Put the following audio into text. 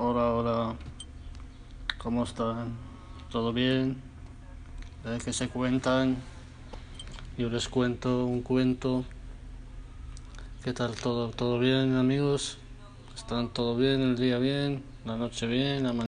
Hola, hola. ¿Cómo están? ¿Todo bien? ¿De qué se cuentan? Yo les cuento un cuento. ¿Qué tal todo? ¿Todo bien, amigos? ¿Están todo bien? ¿El día bien? ¿La noche bien? ¿La